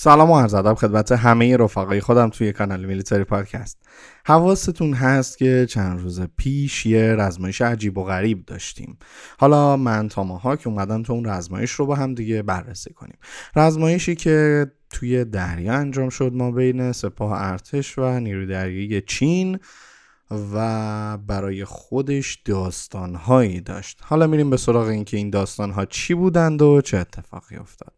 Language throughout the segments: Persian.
سلام و عرض ادب خدمت همه رفقای خودم توی کانال میلیتری پادکست. حواستون هست که چند روز پیش یه رزمایش عجیب و غریب داشتیم. حالا من تا ماها که اومدم تو اون رزمایش رو با هم دیگه بررسی کنیم. رزمایشی که توی دریا انجام شد ما بین سپاه ارتش و نیروی دریایی چین و برای خودش داستانهایی داشت. حالا میریم به سراغ اینکه این داستانها چی بودند و چه اتفاقی افتاد.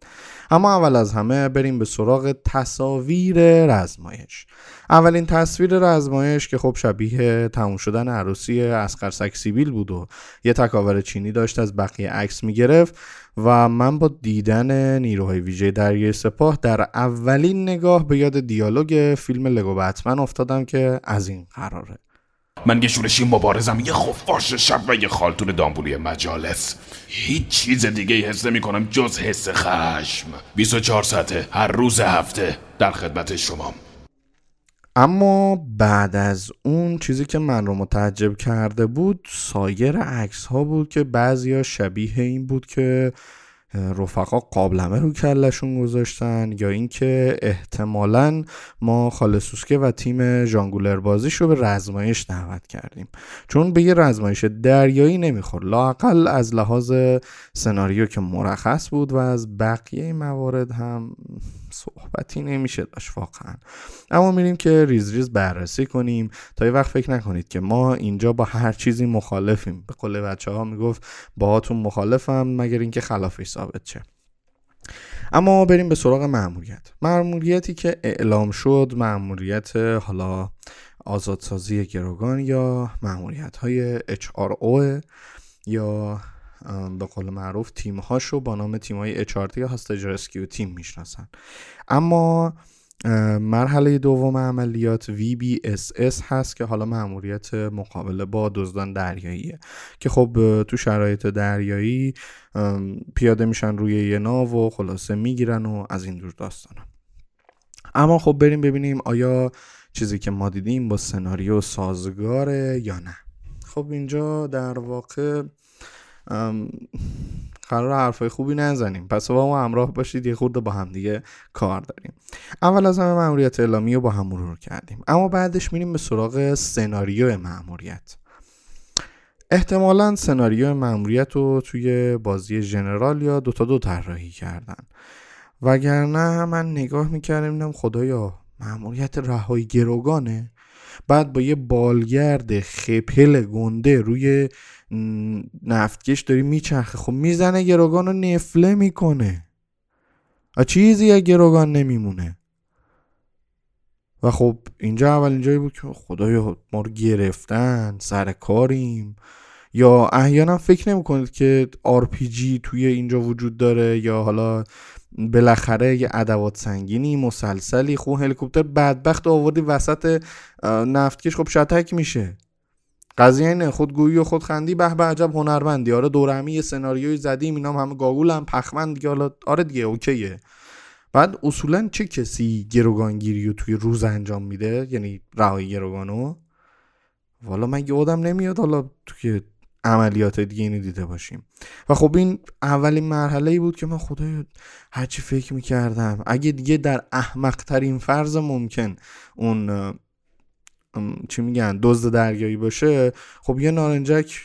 اما اول از همه بریم به سراغ تصاویر رزمایش. اولین تصویر رزمایش که خب شبیه تموم شدن عروسی اسقر سیبیل بود و یه تکاور چینی داشت از بقیه عکس می‌گرفت و من با دیدن نیروهای ویژه دریای سپاه در اولین نگاه به یاد دیالوگ فیلم لگو بتمن افتادم که از این قراره. من یه شورشی مبارزم. یه خفاش شب و یه خالتون دامبولی مجالس. هیچ چیز دیگه حس نمی کنم جز حس خشم. 24 ساعته هر روز هفته در خدمت شما. اما بعد از اون چیزی که من رو متعجب کرده بود سایر عکس ها بود که بعضی شبیه این بود که رفقا قابلمه رو کلشون گذاشتن یا اینکه احتمالا ما خالصوسکه و تیم ژانگولر بازیش رو به رزمایش دعوت کردیم. چون به یه رزمایش دریایی نمیخور لاقل از لحاظ سناریو که مرخص بود و از بقیه موارد هم صحبتی نمیشه داشت واقعا. اما میریم که ریز ریز بررسی کنیم. تا یه وقت فکر نکنید که ما اینجا با هر چیزی مخالفیم. به قول بچه ها می‌گفت باهاتون مخالفم مگر اینکه خلافش ثابت شه. اما بریم به سراغ معمولیت معمولیتی که اعلام شد معمولیت حالا آزادسازی گروگان یا معمولیت های HRO یا به قول معروف تیم هاشو با نام تیم های HRT یا هاستاج رسکیو تیم می‌شناسن. اما مرحله دوم عملیات VBSS هست که حالا معمولیت مقابله با دزدان دریاییه. که خب تو شرایط دریایی پیاده میشن روی یه ناو و خلاصه می‌گیرن و از این دور داستانا اما خب بریم ببینیم آیا چیزی که ما دیدیم با سناریو سازگاره یا نه. خب اینجا در واقع قرار حرفای خوبی نزنیم. پس با ما همراه باشید یه خورده با هم دیگه کار داریم. اول از همه مأموریت اعلامی رو با هم مرور کردیم. اما بعدش میریم به سراغ سناریو مأموریت. احتمالا سناریو مأموریت رو توی بازی ژنرال یا دوتا دو طراحی کردن. وگرنه من نگاه می‌کردم دیدم خدایا مأموریت رهایی گروگانه. بعد با یه بالگرد خپل گنده روی نفتکش داری میچرخه. خب می‌زنه گروگان رو نفله می‌کنه. و چیزی یا گروگان نمیمونه. و خب اینجا اولین جایی بود که خدایا ما رو گرفتن سر کاریم. یا احیانا فکر نمی‌کنید که RPG توی اینجا وجود داره یا حالا بالاخره یه ادوات سنگینی مسلسلی خوب هلیکوپتر بدبخت آوردی وسط نفتکش. خب شتک میشه. قضیه اینه خودگویی و خودخندی به به عجب هنرمندی. آره دورمی یه سناریوی زدیم اینا هم همه گاگول هم دیگه حالا آره دیگه اوکیه. بعد اصولا چه کسی گروگانگیری رو توی روز انجام میده؟ یعنی رهایی گروگانو؟ والا من یادم نمیاد حالا توی عملیات دیگه اینو دیده باشیم. و خب این اولین مرحله ای بود که من خدای هرچی فکر می‌کردم. اگه دیگه در احمق ترین فرض ممکن اون چی میگن دزد دریایی باشه خب یه نارنجک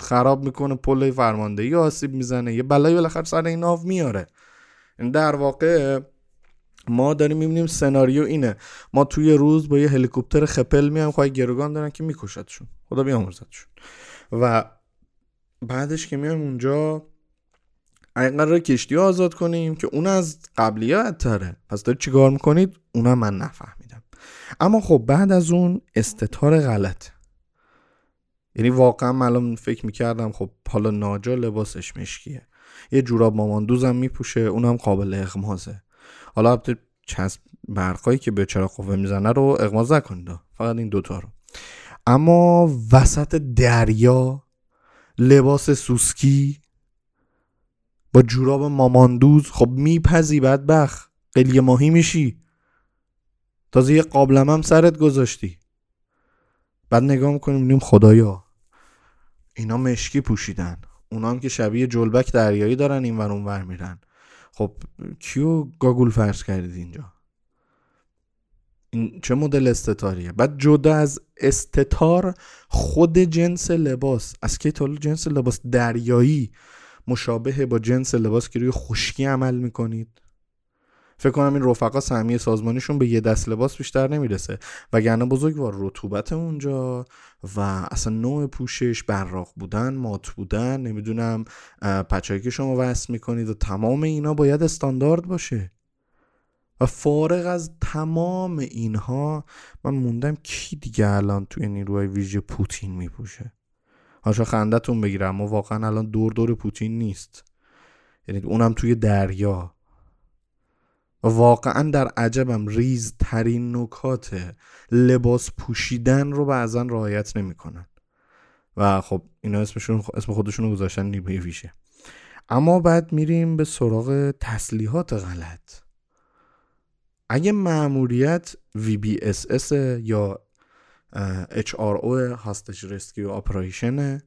خراب می‌کنه پل فرماندهی آسیب می‌زنه یه بلایی بالاخره سر این ناو میاره. این در واقع ما داریم می‌بینیم سناریو اینه. ما توی روز با یه هلیکوپتر خپل میام خواهی گروگان دارن که میکشدشون خدا بیامرزدشون. و بعدش که میام اونجا اگه قرار کشتی آزاد کنیم که اون از قبلی ها تره پس دارید چیکار می‌کنید؟ اونا من نفهمیدم. اما خب بعد از اون استتار غلط. یعنی واقعا من فکر می‌کردم خب حالا ناجا لباسش مشکیه. یه جوراب ماماندوزم میپوشه اونم قابل اغمازه. حالا چسب برقایی که به چرا قوه می‌زنه رو اغماز نکنید فقط این دوتا رو. اما وسط دریا لباس سوسکی با جوراب ماماندوز خب میپزی بدبخ. قلیه ماهی میشی. تازه یه قابلم هم سرت گذاشتی. بعد نگاه می‌کنیم نیم خدایا اینا مشکی پوشیدن. اونا هم که شبیه جلبک دریایی دارن این ور ور میرن. خب کیو گاگول فرش کردید اینجا؟ این چه مدل استتاریه؟ بعد جدا از استتار خود جنس لباس. از که تا جنس لباس دریایی مشابه با جنس لباس که روی خشکی عمل می‌کنید. فکر کنم این رفقا سهمیه سازمانیشون به یه دست لباس بیشتر نمی‌رسه. وگرنه بزرگوار رطوبت اونجا و اصلا نوع پوشش براق بودن مات بودن نمی‌دونم پچهایی که شما وصل می‌کنید و تمام اینا باید استاندارد باشه. و فارغ از تمام اینها من موندم کی دیگه الان توی نیروهای ویژه پوتین میپوشه. هاشا خندتون بگیرم واقعا الان دور دور پوتین نیست. یعنی اونم توی دریا. واقعا در عجبم ریز ترین نکات لباس پوشیدن رو بعضا رعایت نمی‌کنن. و خب اینا اسمشون اسم خودشون رو گذاشتن نیروی ویژه اما بعد میریم به سراغ تسلیحات غلط. اگه معمولیت VBSS یا HRO هاستج رسکیو آپریشنه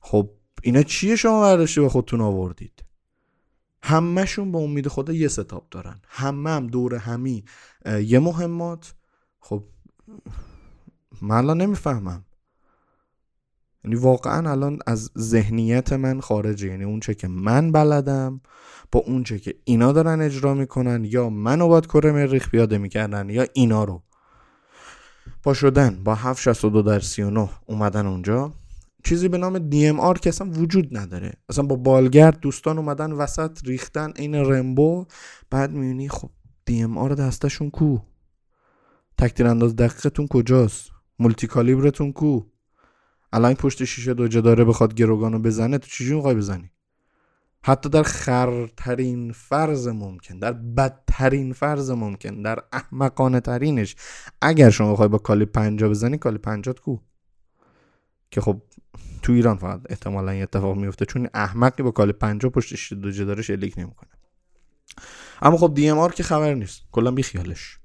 خب اینا چیه شما برداشتی به خودتون آوردید؟ همهشون به امید خدا یه ستاپ دارن. همه هم دور همی. یه مهمات. خب من الان نمی‌فهمم. یعنی واقعا الان از ذهنیت من خارجه. یعنی اون چه که من بلدم با اون چه که اینا دارن اجرا می‌کنن یا منو باید کره مریخ پیاده می‌کردن یا اینا رو. با شدن. با 762 در 39 اومدن اونجا. چیزی به نام DMR که اصلا وجود نداره. اصلا با بالگرد دوستان اومدن وسط ریختن این رمبو بعد می‌بینی خب DMR دستشون کو؟ تکتیر انداز دقیقتون کجاست؟ مولتی کالیبرتون کو؟ الان پشت شیشه دوجه داره بخواد گروگانو بزنه تو چجوری می‌خوای بزنی؟ حتی در خرترین فرض ممکن در بدترین فرض ممکن در احمقانه ترینش اگر شما بخوای با کالی پنجا بزنی کالی پنجات کو؟ که خب تو ایران فقط احتمالا این اتفاق میفته چون احمقی با کالی پنجا پشتش دوجه داره شلیک نمی‌کنه. اما خب DMR که خبر نیست کلا بی خیالش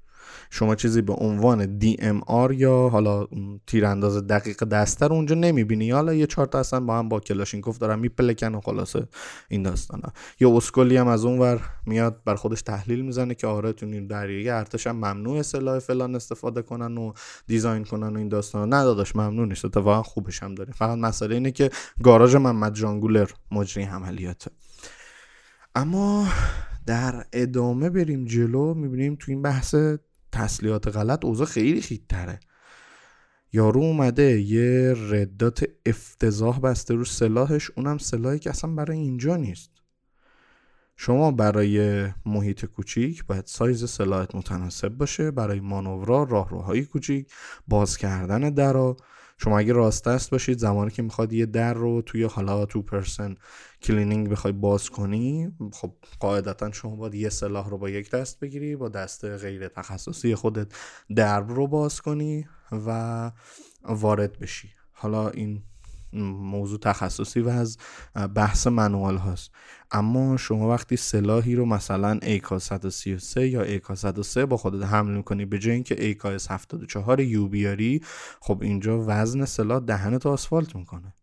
شما چیزی به عنوان DMR یا حالا تیرانداز دقیق دسته رو اونجا نمی‌بینی. حالا یه چهار تا اصلا با هم با کلاشینکوف دارن میپلکن و خلاصه این داستانا. یا اسکلی هم از اونور میاد برا خودش تحلیل می‌زنه که آره تو نیروی دریایی ارتش هم ممنوع سلاح فلان استفاده کنن و design کنن و این داستانا. نه داداش ممنوع نیست. اتفاقا خوبش هم داره. فقط مسئله اینه که گاراژ محمد جانگولر مجری عملیاته. اما در ادامه بریم جلو می‌بینیم تو این بحث تسلیحات غلط اوضاع خیلی خیتره یارو اومده یه ردات افتضاح بسته رو سلاحش اونم سلاحی که اصلا برای اینجا نیست. شما برای محیط کوچیک باید سایز سلاحت متناسب باشه برای مانورا راهروهای کوچیک باز کردن درا. شما اگه راست دست باشید زمانی که می‌خواد یه در رو توی حالا تو پرسن clearing بخوای باز کنی خب قاعدتا شما باید یه سلاح رو با یک دست بگیری با دست غیر تخصصی خودت درب رو باز کنی و وارد بشی. حالا این موضوع تخصصی و از بحث manual هاست. اما شما وقتی سلاحی رو مثلا AK 133 یا AK 103 با خودت حمل می‌کنی به جای اینکه AK 74 U بیاری خب اینجا وزن سلاح دهنت آسفالت می‌کنه.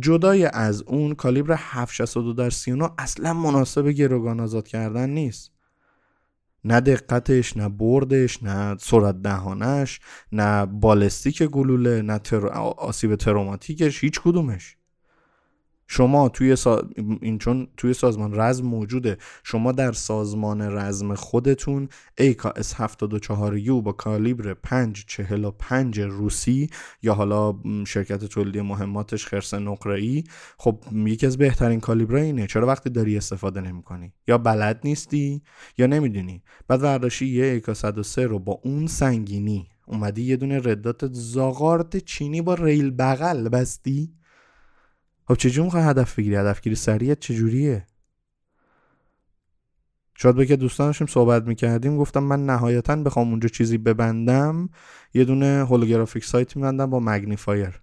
جدای از اون کالیبر 762 در 39 اصلا مناسب گروگان آزاد کردن نیست. نه دقتش نه بردش نه سرعت دهانش نه بالستیک گلوله نه تر... آسیب تروماتیکش هیچ کدومش. شما توی این چون توی سازمان رزم موجوده. شما در سازمان رزم خودتون ایکا 74 یو با کالیبر 545 روسی یا حالا شرکت تولیدی مهماتش خرس نقره‌ای خب یکی از بهترین کالیبر اینه. چرا وقتی داری استفاده نمی‌کنی؟ یا بلد نیستی یا نمی‌دونی. بعد ورداشی یه ایکا 103 رو با اون سنگینی. اومدی یه دونه ردات زاغارت چینی با ریل بغل بستی. خب چجوری می‌خوای هدف بگیری؟ هدفگیری سریعت چجوریه؟ شاید به که دوستانشیم صحبت می‌کردیم گفتم من نهایتا بخوام اونجا چیزی ببندم یه دونه holographic sight میبندم با magnifier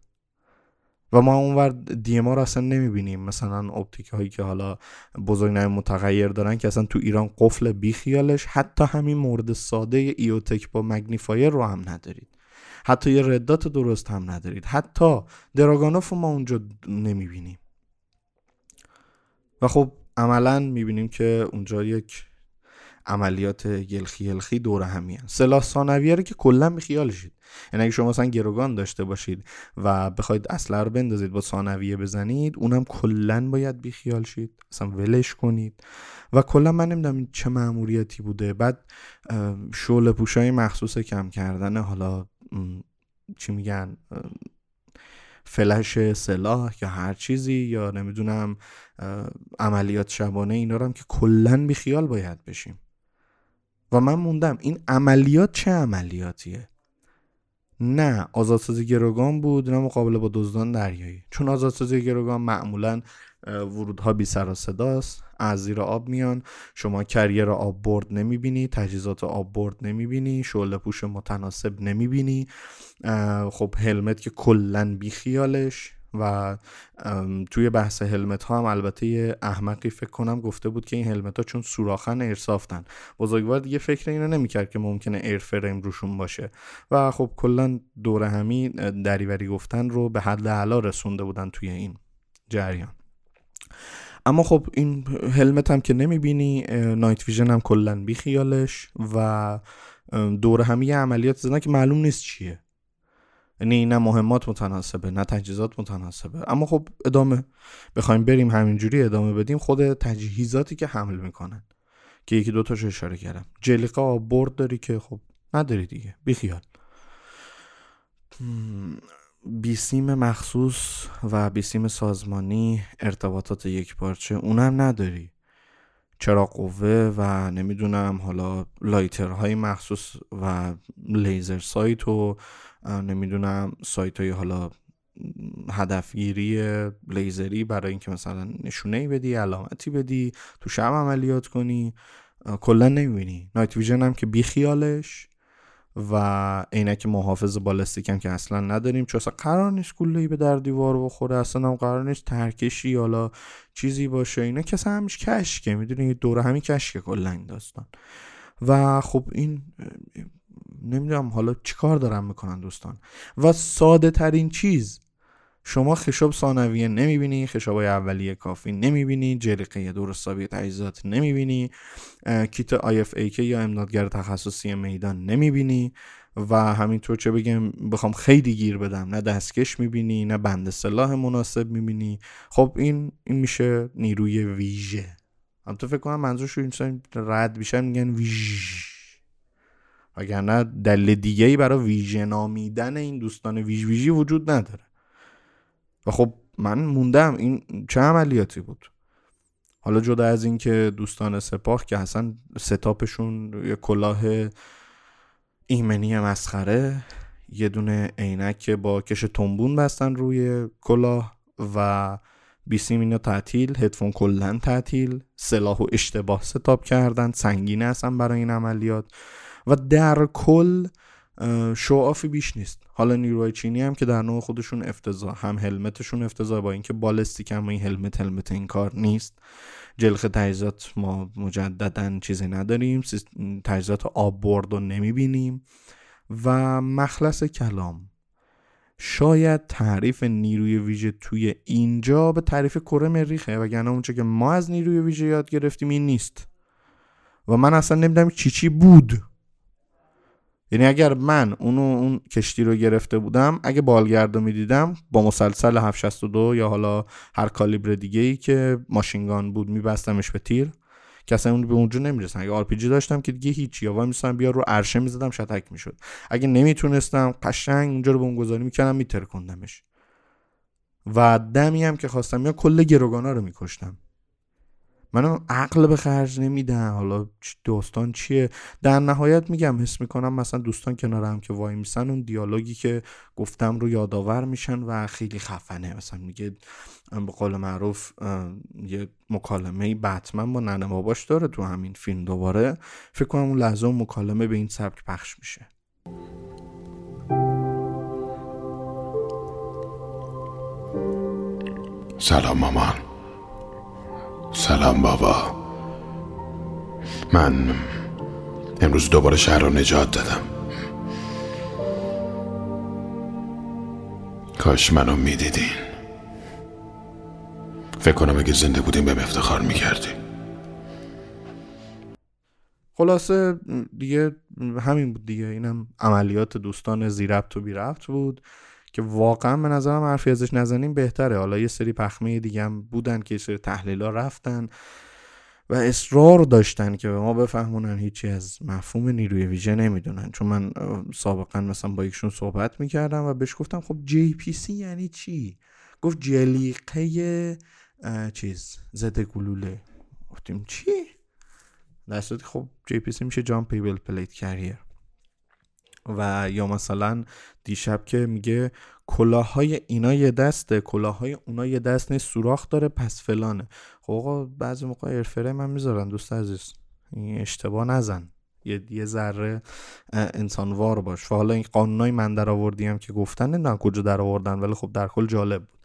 و ما اونور DMR رو اصلا نمی‌بینیم. مثلا optic هایی که حالا بزرگنمایی متغیر دارن که اصلا تو ایران قفل بیخیالش حتی همین مورد ساده EOTech با magnifier رو هم ندارید. حتی یه red dot درست هم ندارید. حتی دراگانوف ما اونجا نمی‌بینیم. و خب عملا می‌بینیم که اونجا یک عملیات یلخی یلخی دور همی سلاح ثانویه رو که کلا بیخیالشید یعنی اگه شما مثلا گروگان داشته باشید و بخواید اسلحه رو بندازید با ثانویه بزنید اونم کلا باید بیخیال شید اصلا ولش کنید. و کلا من نمی‌دونم چه مأموریتی بوده. بعد شعله پوشای مخصوص کم کردن حالا چی میگن فلش سلاح یا هر چیزی یا نمی‌دونم عملیات شبانه اینا رو هم که کلا بیخیال باید بشیم. و من موندم این عملیات چه عملیاتیه؟ نه آزادسازی گروگان بود نه مقابله با دزدان دریایی. چون آزادسازی گروگان معمولا ورودها بی سر و صداست. از زیر آب میان. شما کریر آب برد نمی‌بینی تجهیزات آب برد نمی‌بینی شعله پوش متناسب نمی‌بینی. خب هلمت که کلا بیخیالش و توی بحث هلمت ها هم البته یه احمقی فکر کنم گفته بود که این هلمت ها چون سوراخن ایرسافتن. بزرگوار دیگه فکر اینو نمی‌کرد که ممکنه ایر فریم روشون باشه. و خب کلا دور همی دریوری گفتن رو به حد اعلا رسونده بودن توی این جریان. اما خب این هلمت هم که نمی‌بینی نایت ویژن هم کلا بیخیالش و دور همی عملیات زدن که معلوم نیست چیه. یعنی نه مهمات متناسبه نه تجهیزات متناسبه. اما خب ادامه بخوایم بریم همینجوری ادامه بدیم خود تجهیزاتی که حمل می‌کنن که یکی دوتاش اشاره کردم. جلیقه برد داری که خب نداری دیگه بیخیال. بیسیم مخصوص و بیسیم سازمانی ارتباطات یک پارچه اونم نداری. چرا قوه و نمی‌دونم حالا لایترهای مخصوص و لیزر سایت و نمی‌دونم سایت های حالا هدفگیری لیزری برای اینکه مثلا نشونه ای بدی علامتی بدی تو شب عملیات کنی کلا نمی‌بینی. نایت ویژن هم که بیخیالش. و عینک محافظ بالستیک هم که اصلا نداریم چون اصلا قرار نیست کله به در دیوار بخوره اصلا هم قرار نیست ترکشی حالا چیزی باشه. اینا اصلا همیش کشکه می‌دونی؟ دوره همین کشکه کلا این داستان. و خب این نمی‌دونم حالا چیکار دارن می‌کنن دوستان. و ساده ترین چیز شما خشاب ثانویه نمی‌بینی خشاب های اولیه کافی نمی‌بینی جرقه درستابی تجهیزات نمی‌بینی کیت IFAK یا امدادگر تخصصی میدان نمی‌بینی و همینطور چه بگم بخوام خیلی گیر بدم نه دستکش می‌بینی نه بند سلاح مناسب می‌بینی. خب این این میشه نیروی ویژه. هم تو فکر کنم منظورش این رد بیشن میگن ویژ وگرنه دلیل دیگه ای برای ویژه نامیدن این دوستان ویژ ویژی وجود نداره. و خب من موندم این چه عملیاتی بود. حالا جدا از اینکه دوستان سپاه که اصلا ستاپشون یه کلاه ایمنی مسخره یه دونه عینک با کش تنبون بستن روی کلاه و بیسیم اینا تعطیل هدفون کلا تعطیل سلاح و اشتباه ستاپ کردن سنگینه هستن برای این عملیات. و در کل شوافی بیش نیست. حالا نیروهای چینی هم که در نوع خودشون افتضاح هم هلمتشون افتضاح با اینکه بالستیک هم این هلمت هلمت این کار نیست. جلخ تجهیزات ما مجددا چیزی نداریم. تجهیزات آب برد رو نمی‌بینیم. و مخلص کلام. شاید تعریف نیروی ویژه توی اینجا به تعریف کره مریخه وگرنه اونچه که ما از نیروی ویژه یاد گرفتیم این نیست. و من اصلا نمی‌دونم چی چی بود. یعنی اگر من اونو اون کشتی رو گرفته بودم اگه بالگرد رو می‌دیدم با مسلسل 762 یا حالا هر کالیبر دیگه ای که machine gun بود میبستمش به تیر که اصلا اون به اونجا نمی‌رسن اگه آرپیجی داشتم که دیگه هیچی یا وای بیا رو عرشه می‌زدم شتک می‌شد. اگه نمی‌تونستم قشنگ اونجا رو به اون گذاری می‌کردم میترکوندمش. و دمی هم که خواستم یا کل گروگانا رو میکشتم. منم عقل به خرج نمیدم حالا دوستان چیه؟ در نهایت میگم حس می‌کنم مثلا دوستان کنارم که وای میسن اون دیالوگی که گفتم رو یادآور میشن و خیلی خفنه. مثلا میگه به قول معروف یه مکالمه بتمن با ننه باباش داره تو همین فیلم دوباره. فکر کنم اون لحظه مکالمه به این سبک پخش میشه. سلام مامان. سلام بابا. من امروز دوباره شهر رو نجات دادم. کاش منو می‌دیدین. فکر کنم اگه زنده بودیم به افتخار می‌کردیم خلاصه دیگه همین بود دیگه. اینم عملیات دوستان زیربط و بیربط بود. که واقعا به نظرم حرفی ازش نزنیم بهتره. حالا یه سری پخمه دیگه هم بودن که سری تحلیل ها رفتن و اصرار داشتن که به ما بفهمونن. هیچی از مفهوم نیروی ویژه نمی‌دونن. چون من سابقا مثلا با یکشون صحبت می‌کردم و بهش گفتم خب جی پی سی یعنی چی؟ گفت جلیقه چیز زده گلوله. گفتیم چی؟ در خب JPC میشه Jumpable Plate Carrier و یا مثلا دیشب که میگه کلاهای اینا یه دسته کلاهای اونا یه دست نیست سوراخ داره پس فلانه. خب آقا بعضی موقع ارفره من می‌ذارن دوست عزیز. این اشتباه نزن. یه یه ذره انسانوار باش. و حالا این قانونای من در آوردیم که گفتن نه کجا در آوردن ولی خب در کل جالب بود.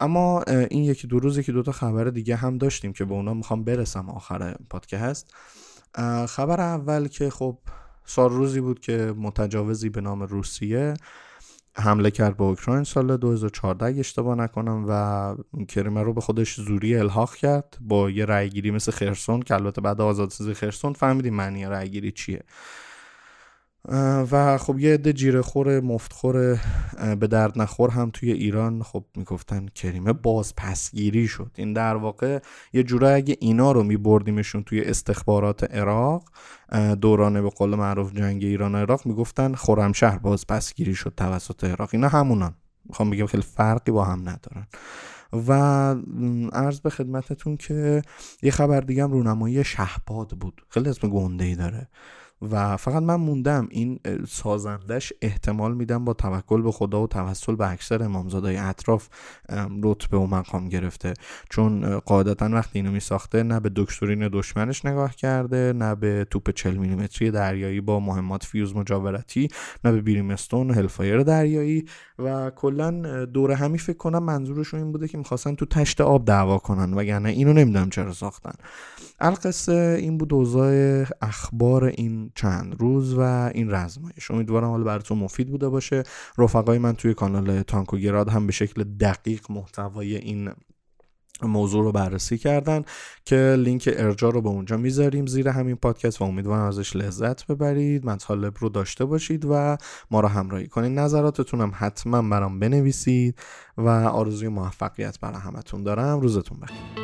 اما این یکی دو روزی که دوتا خبر دیگه هم داشتیم که به اونا می‌خوام برسم آخر پادکست. خبر اول که خب سال روزی بود که متجاوزی به نام روسیه حمله کرد به اوکراین. سال 2014 اشتباه نکنم و کریمه رو به خودش زوری الحاق کرد با یه رأیگیری مثل خرسون که البته بعد آزادسازی خرسون فهمیدیم معنی رأیگیری چیه. و خب یه عده جیره خور مفتخور به درد نخور هم توی ایران خب می‌گفتن کریمه باز پسگیری شد. این در واقع یه جورایی اگه اینا رو میبردیمشون توی استخبارات عراق دورانه به قول معروف جنگ ایران و عراق می‌گفتن خرمشهر باز پسگیری شد توسط عراق. اینا همونان. می‌خوام بگم خیلی فرقی با هم ندارن. و عرض به خدمتتون که یه خبر دیگه هم رونمایی شهباد بود. خیلی اسم گنده ای داره. و فقط من موندم. این سازندش احتمال میدم با توکل به خدا و توسل به اکثر امامزادای اطراف رتبه و مقام گرفته. چون قاعدتا وقتی اینو میساخته نه به دکترین دشمنش نگاه کرده نه به توپ 40 میلیمتری دریایی با مهمات فیوز مجاورتی نه به Brimstone و Hellfire دریایی. و کلا دوره همی فکر کنم منظورشون این بوده که می‌خواستن تو تشت آب دعوا کنن وگرنه اینو نمی‌دونم چرا ساختن. القصه این بود اوضاع اخبار این چند روز و این رزمایش. امیدوارم حالا براتون مفید بوده باشه. رفقای من توی کانال تانکو گراد هم به شکل دقیق محتوای این موضوع رو بررسی کردن که لینک ارجا رو به اونجا می‌ذاریم زیر همین پادکست و امیدوارم ازش لذت ببرید مطالب رو داشته باشید و ما رو همراهی کنید. نظراتتون هم حتما برام بنویسید و آرزوی موفقیت برای همتون دارم. روزتون بخیر.